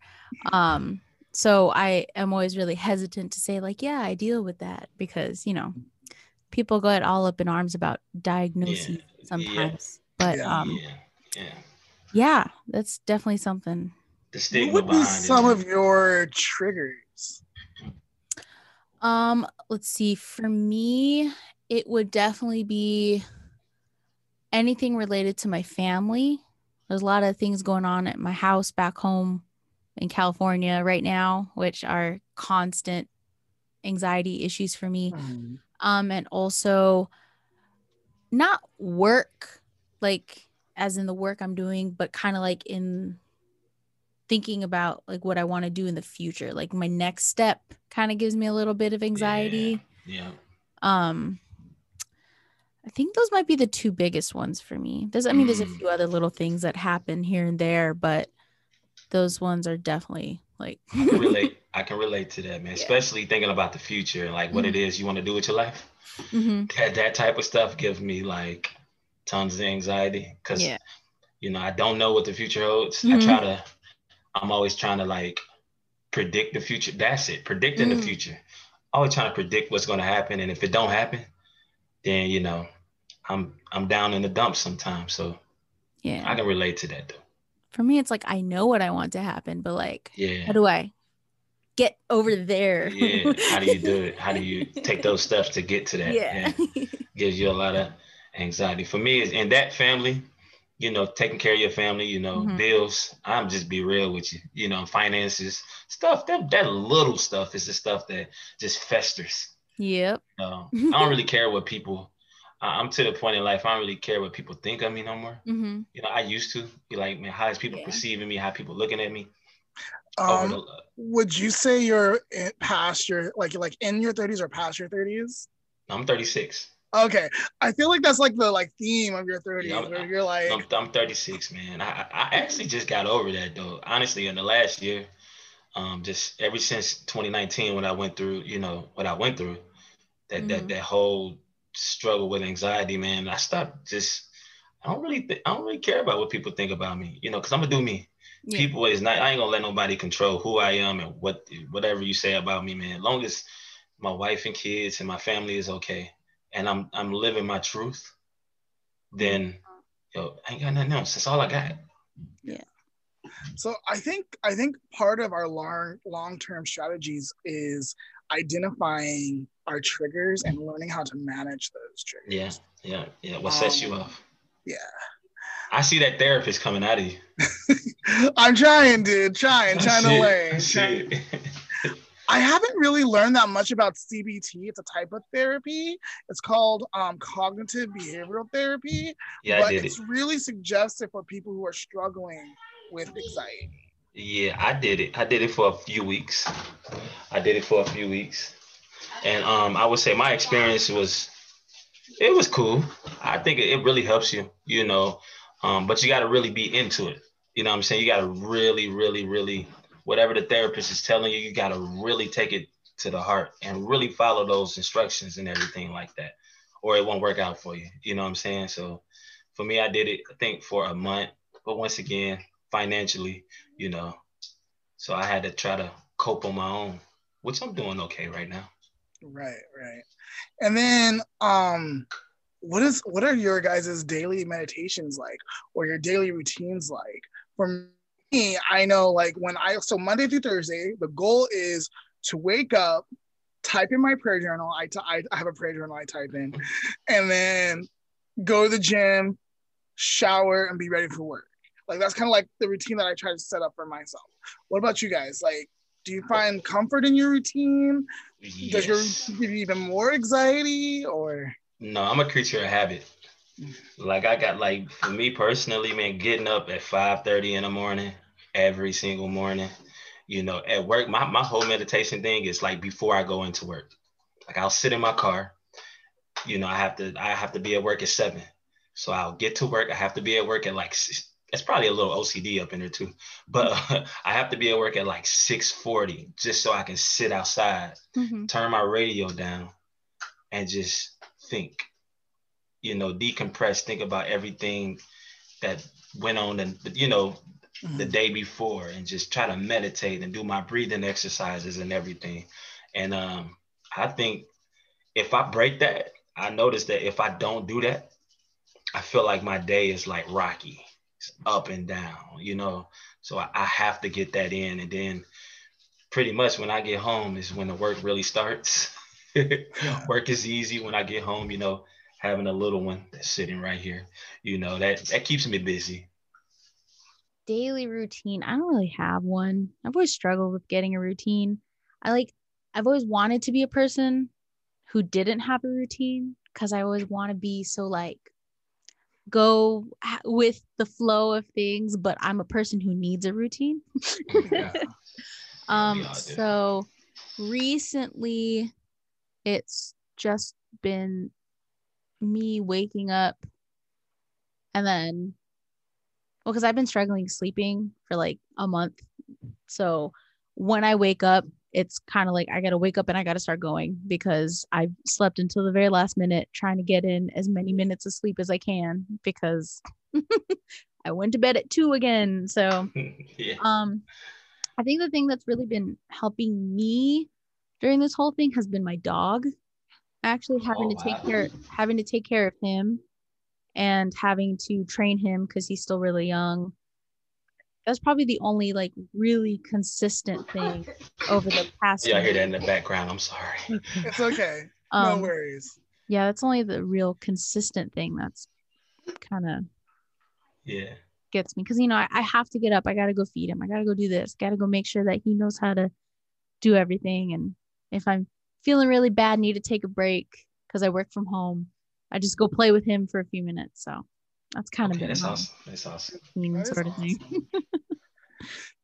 Um, so I am always really hesitant to say like, yeah, I deal with that because you know people get all up in arms about diagnoses yeah. sometimes. Yeah. But yeah. um yeah. yeah. that's definitely something. The stigma what would be some it, of your triggers? Um, let's see. For me, it would definitely be anything related to my family. There's a lot of things going on at my house back home in California right now, which are constant anxiety issues for me. Mm um and also not work like as in the work I'm doing but kind of like in thinking about like what I want to do in the future like my next step kind of gives me a little bit of anxiety yeah, yeah. um I think those might be the two biggest ones for me. There's I mean there's a mm. few other little things that happen here and there, but those ones are definitely like I relate. I can relate to that, man. Yeah. Especially thinking about the future and like what mm-hmm. it is you want to do with your life. Mm-hmm. That that type of stuff gives me like tons of anxiety because yeah. you know I don't know what the future holds. Mm-hmm. I try to. I'm always trying to like predict the future. That's it. Predicting the mm. future. Always trying to predict what's going to happen, and if it don't happen, then you know I'm I'm down in the dumps sometimes. So yeah, I can relate to that though for me it's like i know what i want to happen but like yeah how do i get over there yeah how do you do it how do you take those steps to get to that yeah, yeah. gives you a lot of anxiety for me is in that family you know taking care of your family you know mm-hmm. bills i'm just be real with you you know finances stuff that that little stuff is the stuff that just festers yep i don't really care what people I'm to the point in life I don't really care what people think of me no more. Mm-hmm. You know, I used to be like, man, how is people yeah. perceiving me? How people looking at me? Um, would you say you're past your like like in your 30s or past your 30s? I'm 36. Okay, I feel like that's like the like theme of your 30s. Yeah, where you're like, I'm, I'm 36, man. I I actually just got over that though. Honestly, in the last year, um, just ever since 2019 when I went through, you know, what I went through, that mm-hmm. that that whole struggle with anxiety, man, I stopped just. I don't really, th- I don't really care about what people think about me, you know, because I'm gonna do me. Yeah. People is not. I ain't gonna let nobody control who I am and what whatever you say about me, man. As long as my wife and kids and my family is okay, and I'm I'm living my truth, then yo, I ain't got nothing else. That's all I got. Yeah. So I think I think part of our long long term strategies is identifying our triggers and learning how to manage those triggers. Yeah, yeah, yeah. What sets um, you off? Yeah. I see that therapist coming out of you. I'm trying, dude. Trying, trying to learn. I haven't really learned that much about CBT. It's a type of therapy. It's called um, cognitive behavioral therapy. Yeah, but I did it's it. really suggestive for people who are struggling with anxiety. Yeah, I did it. I did it for a few weeks. I did it for a few weeks. And um, I would say my experience was it was cool. I think it really helps you, you know. Um, but you got to really be into it. You know what I'm saying? You got to really, really, really whatever the therapist is telling you, you got to really take it to the heart and really follow those instructions and everything like that, or it won't work out for you. You know what I'm saying? So for me, I did it, I think, for a month. But once again, financially, you know, so I had to try to cope on my own, which I'm doing okay right now. Right, right. And then um what is what are your guys' daily meditations like or your daily routines like? For me, I know like when I so Monday through Thursday, the goal is to wake up, type in my prayer journal. I, t- I have a prayer journal I type in, and then go to the gym, shower, and be ready for work. Like that's kind of like the routine that I try to set up for myself. What about you guys? Like, do you find comfort in your routine? Yes. Does your routine give you even more anxiety or? No, I'm a creature of habit. Like I got like for me personally, man, getting up at 5:30 in the morning every single morning. You know, at work, my, my whole meditation thing is like before I go into work. Like I'll sit in my car. You know, I have to I have to be at work at seven. So I'll get to work. I have to be at work at like it's probably a little OCD up in there too, but uh, I have to be at work at like 6:40 just so I can sit outside, Mm-hmm. turn my radio down, and just think. You know, decompress, think about everything that went on, and you know, the day before, and just try to meditate and do my breathing exercises and everything. And um, I think if I break that, I notice that if I don't do that, I feel like my day is like rocky up and down, you know. So I, I, have to get that in, and then pretty much when I get home is when the work really starts. work is easy when I get home, you know. Having a little one that's sitting right here, you know, that that keeps me busy. Daily routine. I don't really have one. I've always struggled with getting a routine. I like. I've always wanted to be a person who didn't have a routine because I always want to be so like go with the flow of things, but I'm a person who needs a routine. Yeah. um, so recently it's just been me waking up and then well, because I've been struggling sleeping for like a month. So when I wake up, it's kind of like I gotta wake up and I gotta start going because I slept until the very last minute trying to get in as many minutes of sleep as I can because I went to bed at two again. So yeah. um I think the thing that's really been helping me during this whole thing has been my dog. Actually having Oh, to take wow. care having to take care of him and having to train him because he's still really young. That's probably the only like really consistent thing over the past Yeah, I hear that in the background. I'm sorry. It's okay. no Um, worries. yeah, that's only the real consistent thing that's kind of Yeah. gets me because you know I, I have to get up i gotta go feed him i gotta go do this gotta go make sure that he knows how to do everything and if i'm feeling really bad need to take a break because i work from home i just go play with him for a few minutes so that's kind Okay, of that's awesome. That's awesome. my routine That is sort of thing.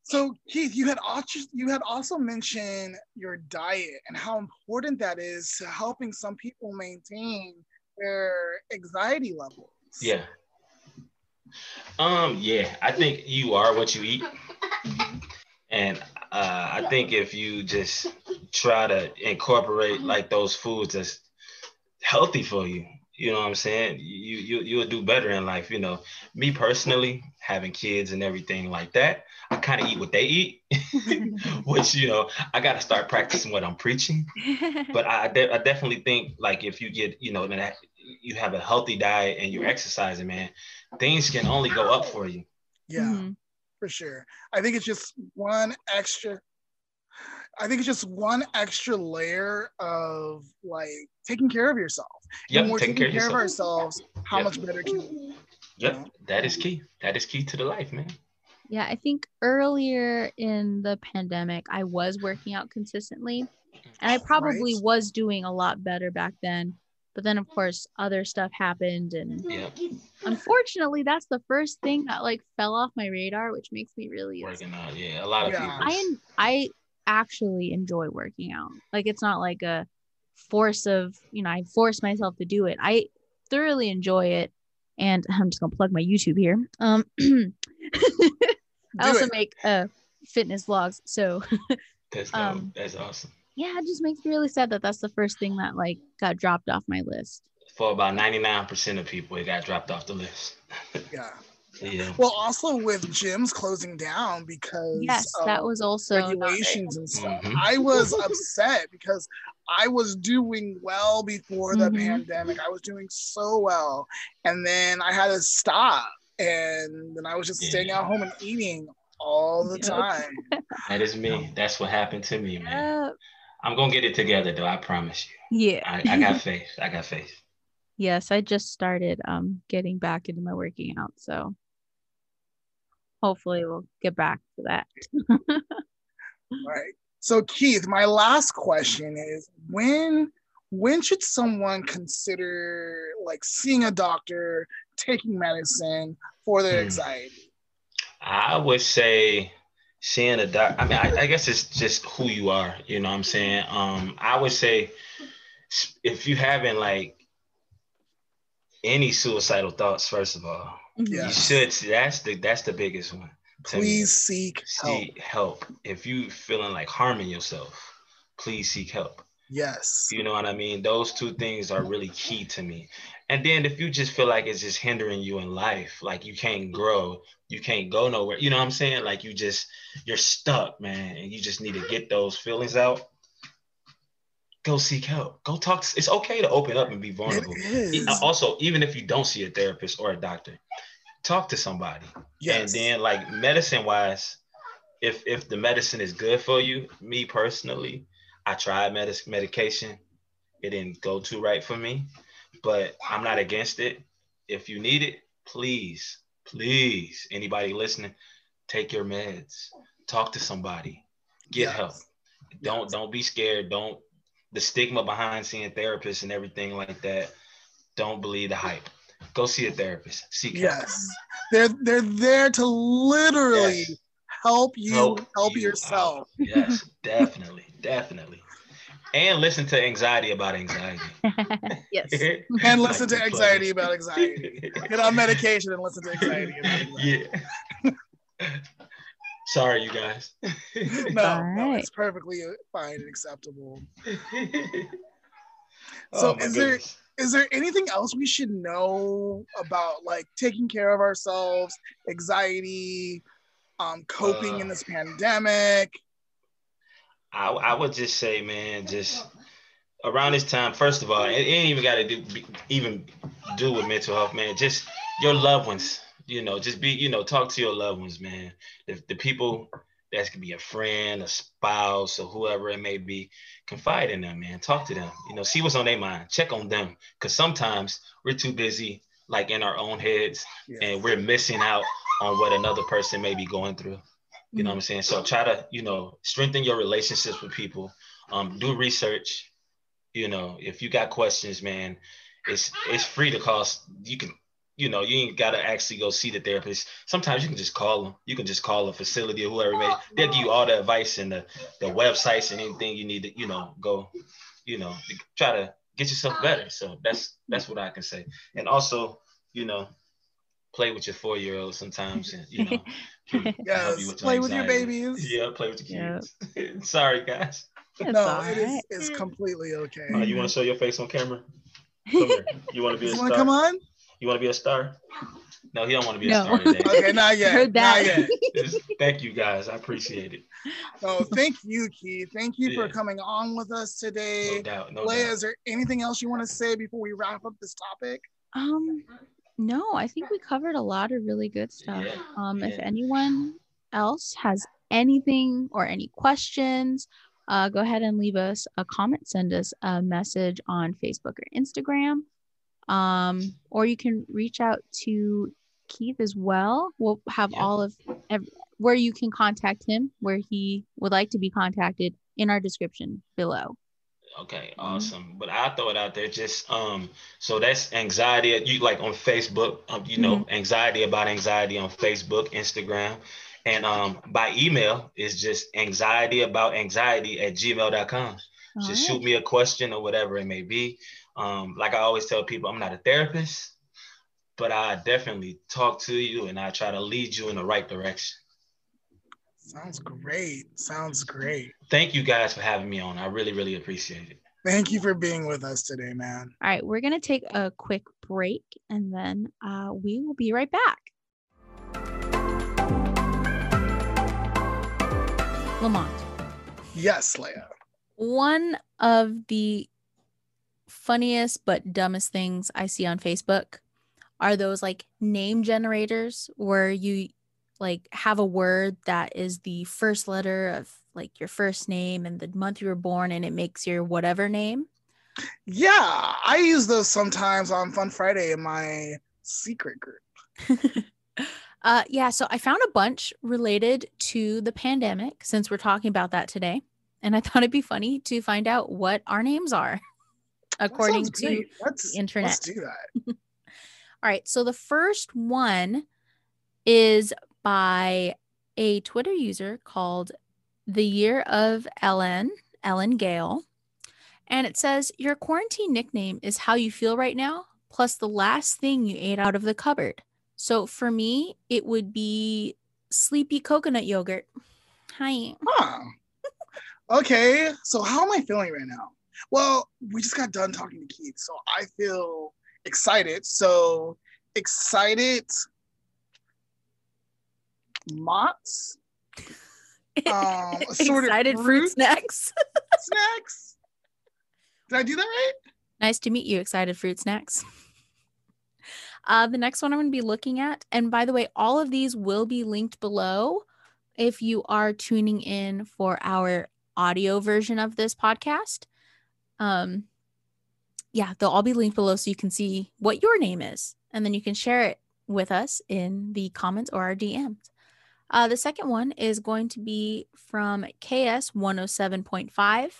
So Keith, you had also you had also mentioned your diet and how important that is to helping some people maintain their anxiety levels. Yeah. Um, yeah, I think you are what you eat. And uh, I think if you just try to incorporate like those foods that's healthy for you, you know what I'm saying? You you you'll do better in life. You know, me personally, having kids and everything like that, I kind of eat what they eat, which you know, I got to start practicing what I'm preaching. But I, de- I definitely think like if you get you know that you have a healthy diet and you're exercising, man, things can only go up for you. Yeah, Mhm. For sure. I think it's just one extra. I think it's just one extra layer of like taking care of yourself. Yeah, when we're taking taking care of care of ourselves, how Yep. much better can we? Yep, that is key. That is key to the life, man. yeah i think earlier in the pandemic i was working out consistently and i probably Right. was doing a lot better back then but then of course other stuff happened and Yep, unfortunately that's the first thing that like fell off my radar which makes me really upset. working out. Yeah, a lot of Yeah. people. i en- i actually enjoy working out like it's not like a force of you know i force myself to do it i thoroughly enjoy it and i'm just gonna plug my youtube here um i also it. make uh fitness vlogs. So That's. Um, That's awesome. Yeah, it just makes me really sad that that's the first thing that like got dropped off my list. For about 99% of people, it got dropped off the list. Yeah. yeah. Well, also with gyms closing down because Yes, of that was also regulations and stuff. Mhm. I was upset because I was doing well before the Mhm. pandemic. I was doing so well, and then I had to stop, and then I was just staying Yeah. at home and eating all the Yep. time. That is me. That's what happened to me, man. I'm gonna get it together though. I promise you. yeah. I, I got faith. I got faith. yes, I just started um getting back into my working out, so hopefully we'll get back to that. Right. So Keith, my last question is when when should someone consider like seeing a doctor, taking medicine for their Hmm. anxiety? I would say seeing a doc. I mean, I, I guess it's just who you are. You know what I'm saying? Um, I would say if you haven't like any suicidal thoughts, first of all, Yeah. you should. That's the that's the biggest one. to me. Please seek help. seek help. If you feeling like harming yourself, please seek help. Yes. You know what I mean? Those two things are really key to me. And then if you just feel like it's just hindering you in life, like you can't grow, you can't go nowhere. You know what I'm saying? Like you just you're stuck, man, and you just need to get those feelings out. Go seek help. Go talk. To, it's okay to open up and be vulnerable. Uh, also, even if you don't see a therapist or a doctor, talk to somebody. Yes. And then like medicine wise, if if the medicine is good for you, me personally, I tried medic- medication. It didn't go too right for me, but I'm not against it. If you need it, please, please, anybody listening, take your meds. Talk to somebody. Get Yes. help. Don't don't be scared. Don't the stigma behind seeing therapists and everything like that. Don't believe the hype. Go see a therapist. Seek help. Yes. They're they're there to literally Yes. help you help, you yourself. out. Yes, definitely, definitely. And listen to anxiety about anxiety. yes. And listen to anxiety plug about anxiety. Get on medication and listen to anxiety. about anxiety. yeah. Sorry, you guys. No, All no, it's perfectly fine and acceptable. Oh, So my is there- goodness. Is there anything else we should know about like taking care of ourselves, anxiety, um, coping Uh, in this pandemic? I, I would just say, man, just around this time, first of all, it, ain't even got to do be- even do with mental health, man. Just your loved ones, you know, just be, you know, talk to your loved ones, man. The, the people that could be a friend, a spouse, or whoever it may be, confide in them, man. Talk to them, you know, see what's on their mind, check on them, because sometimes we're too busy, like in our own heads, Yeah. and we're missing out on what another person may be going through. You know what I'm saying? So try to, you know, strengthen your relationships with people. Um, do research. You know, if you got questions, man, it's it's free to cost. You can, you know, you ain't gotta actually go see the therapist. Sometimes you can just call them. You can just call a facility or whoever may. They'll give you all the advice and the the websites and anything you need to, you know, go, you know, try to get yourself better. So that's that's what I can say. And also, you know, play with your four year old sometimes, and you know, Yes, you with play with your babies. Yeah, play with your Yep. kids. Sorry, guys. It's no, all it is right. it's completely okay. Uh, you want to show your face on camera? Come here. You want to be a you star? come on? You want to be a star? No, he don't want to be a star today. Okay, not yet. Heard that. Not yet. Thank you guys. I appreciate it. No, thank you, Keith. Thank you for coming on with us today. No doubt. No Leah, doubt. is there anything else you want to say before we wrap up this topic? Um, no, I think we covered a lot of really good stuff. Yeah, Um, if anyone else has anything or any questions, uh, go ahead and leave us a comment. Send us a message on Facebook or Instagram. Um, or you can reach out to Keith as well. We'll have Yeah. all of ev- where you can contact him, where he would like to be contacted in our description below. Okay, Mhm. awesome. But I throw it out there just um so that's anxiety you like on Facebook, um, you know, anxiety about anxiety on Facebook, Instagram. And um by email is just anxiety about anxiety at gmail.com. All Just right. shoot me a question or whatever it may be. Um, like I always tell people, I'm not a therapist, but I definitely talk to you and I try to lead you in the right direction. Sounds great. Sounds great. Thank you guys for having me on. I really, really appreciate it. Thank you for being with us today, man. All right, we're going to take a quick break and then uh, we will be right back. Lamont. Yes, Leah. One of the funniest but dumbest things I see on Facebook are those like name generators where you like have a word that is the first letter of like your first name and the month you were born and it makes your whatever name. Yeah, I use those sometimes on Fun Friday in my secret group. uh yeah, so I found a bunch related to the pandemic since we're talking about that today. And I thought it'd be funny to find out what our names are according to let's, the internet. Let's do that. All right. So the first one is by a Twitter user called The Year of Ellen, Ellen Gale. And it says, Your quarantine nickname is how you feel right now, plus the last thing you ate out of the cupboard. So for me, it would be sleepy coconut yogurt. Hi. Huh. Okay. So how am I feeling right now? Well, we just got done talking to Keith, so I feel excited. So excited Mott's. Um, excited fruit, fruit snacks. snacks. Did I do that right? Nice to meet you, excited fruit snacks. Uh, the next one I'm going to be looking at, and by the way, all of these will be linked below if you are tuning in for our audio version of this podcast. Um, yeah, they'll all be linked below so you can see what your name is, and then you can share it with us in the comments or our DMs. Uh, the second one is going to be from KS 107.5.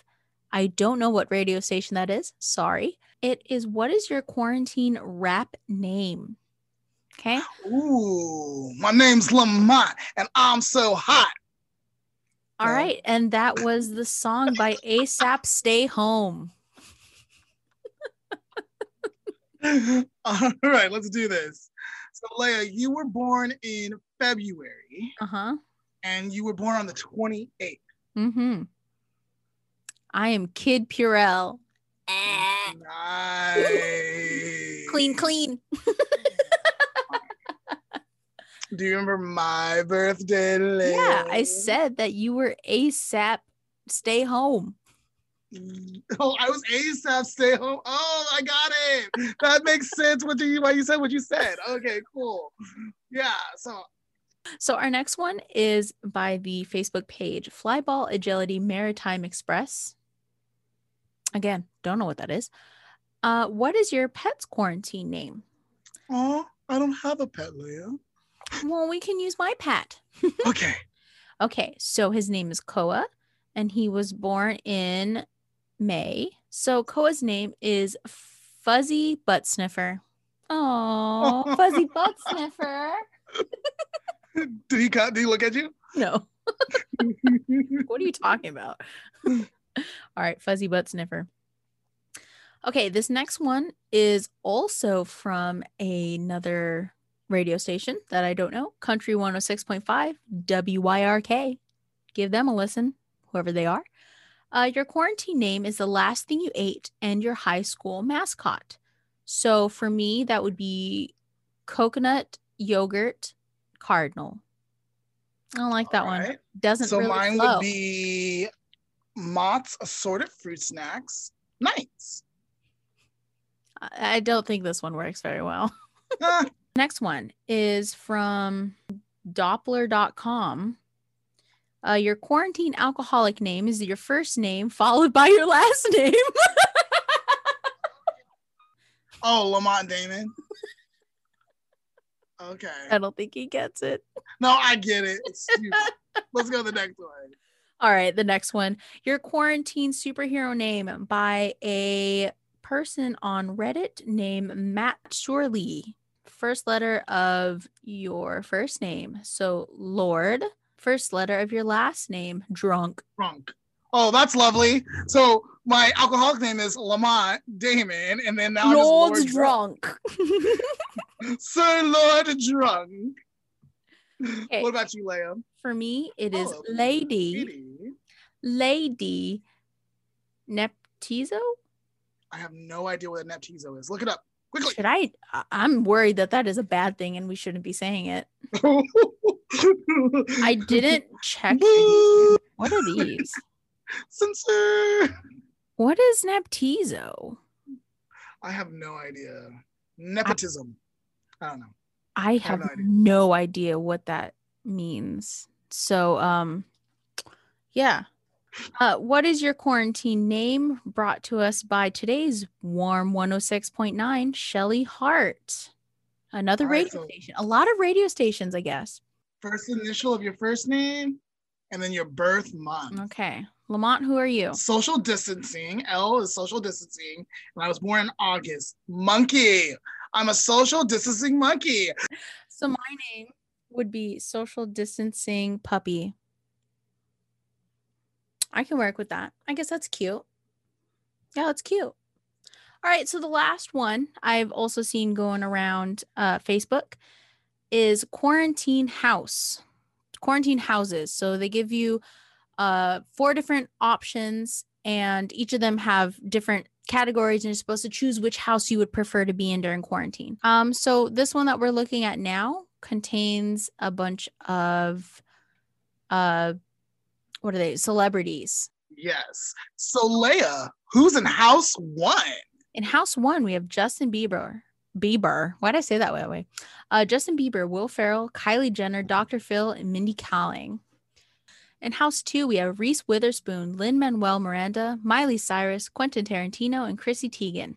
I don't know what radio station that is. Sorry. It is what is your quarantine rap name? Okay. Ooh, my name's Lamont and I'm so hot. All yeah. right, And that was the song by ASAP Stay Home. All right, let's do this. So, Leah, you were born in February. Uh huh. And you were born on the 28th. Mm hmm. I am Kid Purell. Nice. clean, clean. Do you remember my birthday? Yeah, I said that you were ASAP. Stay home. Oh, I was ASAP stay home. Oh, I got it. That makes sense. What you why you said what you said. Okay, cool. Yeah. So so our next one is by the Facebook page Flyball Agility Maritime Express. Again, don't know what that is. Uh, what is your pet's quarantine name? Oh, I don't have a pet, Leah. Well, we can use my pet. okay. Okay, so his name is Koa, and he was born in May. So Koa's name is Fuzzy Butt Sniffer. Oh, Fuzzy Butt Sniffer. did he cut did he look at you? No. what are you talking about? All right, Fuzzy Butt Sniffer. Okay, this next one is also from another radio station that I don't know, Country 106.5, WYRK. Give them a listen, whoever they are. Uh, your quarantine name is the last thing you ate and your high school mascot. So for me, that would be coconut yogurt cardinal. I don't like that one. Doesn't so really mine flow. would be Mott's assorted fruit snacks. Nice. I don't think this one works very well. Next one is from Doppler.com. Uh, your quarantine alcoholic name is your first name followed by your last name. oh, Lamont Damon. Okay. I don't think he gets it. No, I get it. Let's go to the next one. All right, the next one. Your quarantine superhero name by a person on Reddit named Matt Shorley. First letter of your first name. So, Lord. First letter of your last name, Drunk. Drunk. Oh, that's lovely. So, my alcoholic name is Lamont Damon, and then now Lord Drunk. Drunk. Sir Lord Drunk. Okay. What about you, Leah? For me, it is Oh, Lady Lady. Lady Neptizo. I have no idea what a Neptizo is. Look it up quickly. Should I? I- I'm worried that that is a bad thing and we shouldn't be saying it. I didn't check. What are these? Censor. What is Neptizo? I have no idea. Nepotism. I don't know. I have have no idea. no idea what that means. So, um, yeah. Uh, what is your quarantine name brought to us by today's warm 106.9 Shelly Hart? Another right, radio so- station. A lot of radio stations, I guess. First initial of your first name and then your birth month. Okay. Lamont, who are you? Social distancing. L is social distancing. And I was born in August. Monkey. I'm a social distancing monkey. So my name would be social distancing puppy. I can work with that. I guess that's cute. Yeah, that's cute. All right, so the last one I've also seen going around uh, Facebook is quarantine house, quarantine houses. So they give you uh, four different options, and each of them have different categories, and you're supposed to choose which house you would prefer to be in during quarantine. Um, so this one that we're looking at now contains a bunch of uh, what are they? Celebrities. Yes. So Leah, who's in house one? In house one, we have Justin Bieber. Bieber. Why did I say that way? way? Uh, Justin Bieber, Will Ferrell, Kylie Jenner, Dr. Phil, and Mindy Kaling. In house two, we have Reese Witherspoon, Lin-Manuel Miranda, Miley Cyrus, Quentin Tarantino, and Chrissy Teigen.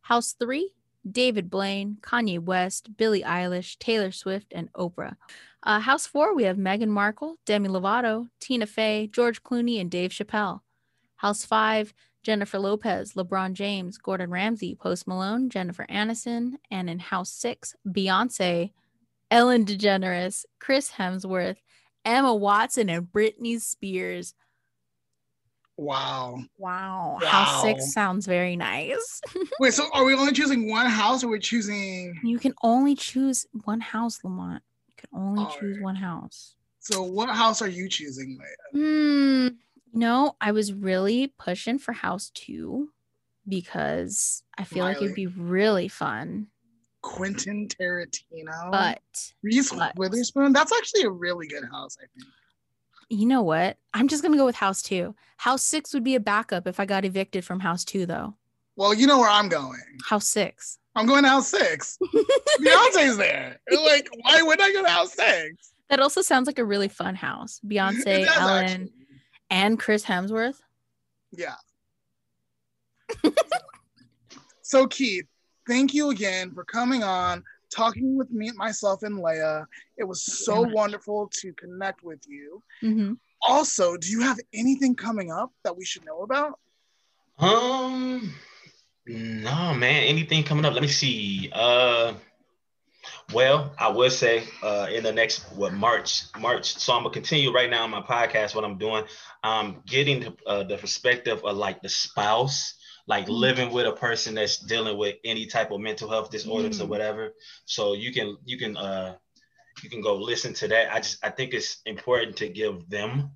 House three, David Blaine, Kanye West, Billie Eilish, Taylor Swift, and Oprah. Uh, house four, we have Meghan Markle, Demi Lovato, Tina Fey, George Clooney, and Dave Chappelle. House five, Jennifer Lopez, LeBron James, Gordon Ramsay, Post Malone, Jennifer Aniston, and in House Six, Beyonce, Ellen DeGeneres, Chris Hemsworth, Emma Watson, and Britney Spears. Wow. Wow. House Wow. Six sounds very nice. Wait, so are we only choosing one house or we're choosing you can only choose one house, Lamont. You can only All choose right. one house. so what house are you choosing, Leah? Hmm. No, I was really pushing for House Two because I feel like it'd be really fun. Quentin Tarantino. But Reese but- Witherspoon. That's actually a really good house, I think. You know what? I'm just gonna go with House Two. House Six would be a backup if I got evicted from House Two, though. Well, you know where I'm going. House Six. I'm going to house six. Beyonce's there. Like, why would I go to house six? That also sounds like a really fun house. Beyonce, Ellen, actually. and Chris Hemsworth. Yeah. so Keith, thank you again for coming on, talking with me, myself, and Leah. It was so wonderful to connect with you. Mhm. Also, do you have anything coming up that we should know about? Um, no, man. Anything coming up? Let me see. Uh, well, I would say uh, in the next what March, March. So I'm gonna continue right now on my podcast. What I'm doing, I'm getting the, uh, the perspective of like the spouse, like Mm. living with a person that's dealing with any type of mental health disorders or Mm. whatever. So you can you can uh you can go listen to that. I just I think it's important to give them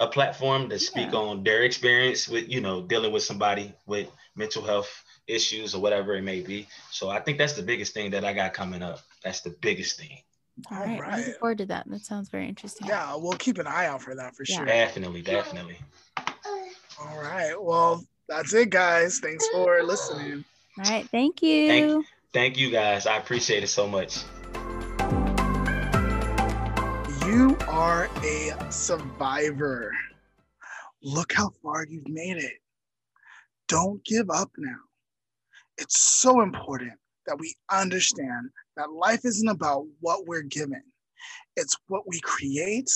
a platform to speak Yeah. on their experience with you know dealing with somebody with mental health issues or whatever it may be. So I think that's the biggest thing that I got coming up. That's the biggest thing. All All right. right. Looking forward to that. That sounds very interesting. Yeah, we'll keep an eye out for that for Yeah. sure. Definitely, definitely. All right. Well, that's it, guys. Thanks for listening. All right. Thank you. Thank Thank you guys. I appreciate it so much. You are a survivor. Look how far you've made it. Don't give up now. It's so important that we understand that life isn't about what we're given, it's what we create,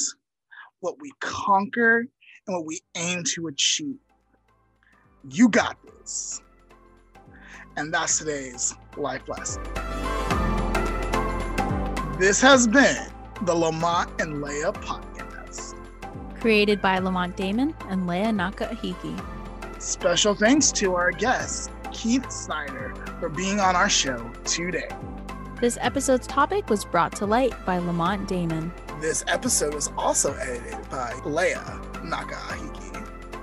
what we conquer, and what we aim to achieve. You got this. And that's today's life lesson. This has been the Lamont and Leah podcast. Created by Lamont Damon and Leah Nakahiki. Special thanks to our guest, Keith Snider, for being on our show today. This episode's topic was brought to light by Lamont Damon. This episode was also edited by Leah Nakahiki.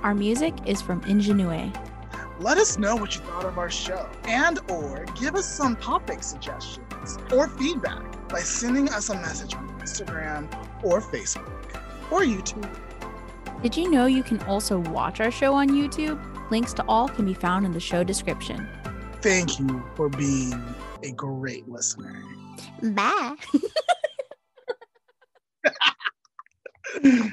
Our music is from Ingenue. Let us know what you thought of our show and or give us some topic suggestions or feedback by sending us a message on Instagram or Facebook or YouTube. Did you know you can also watch our show on YouTube? Links to all can be found in the show description. Thank you for being a great listener. Bye.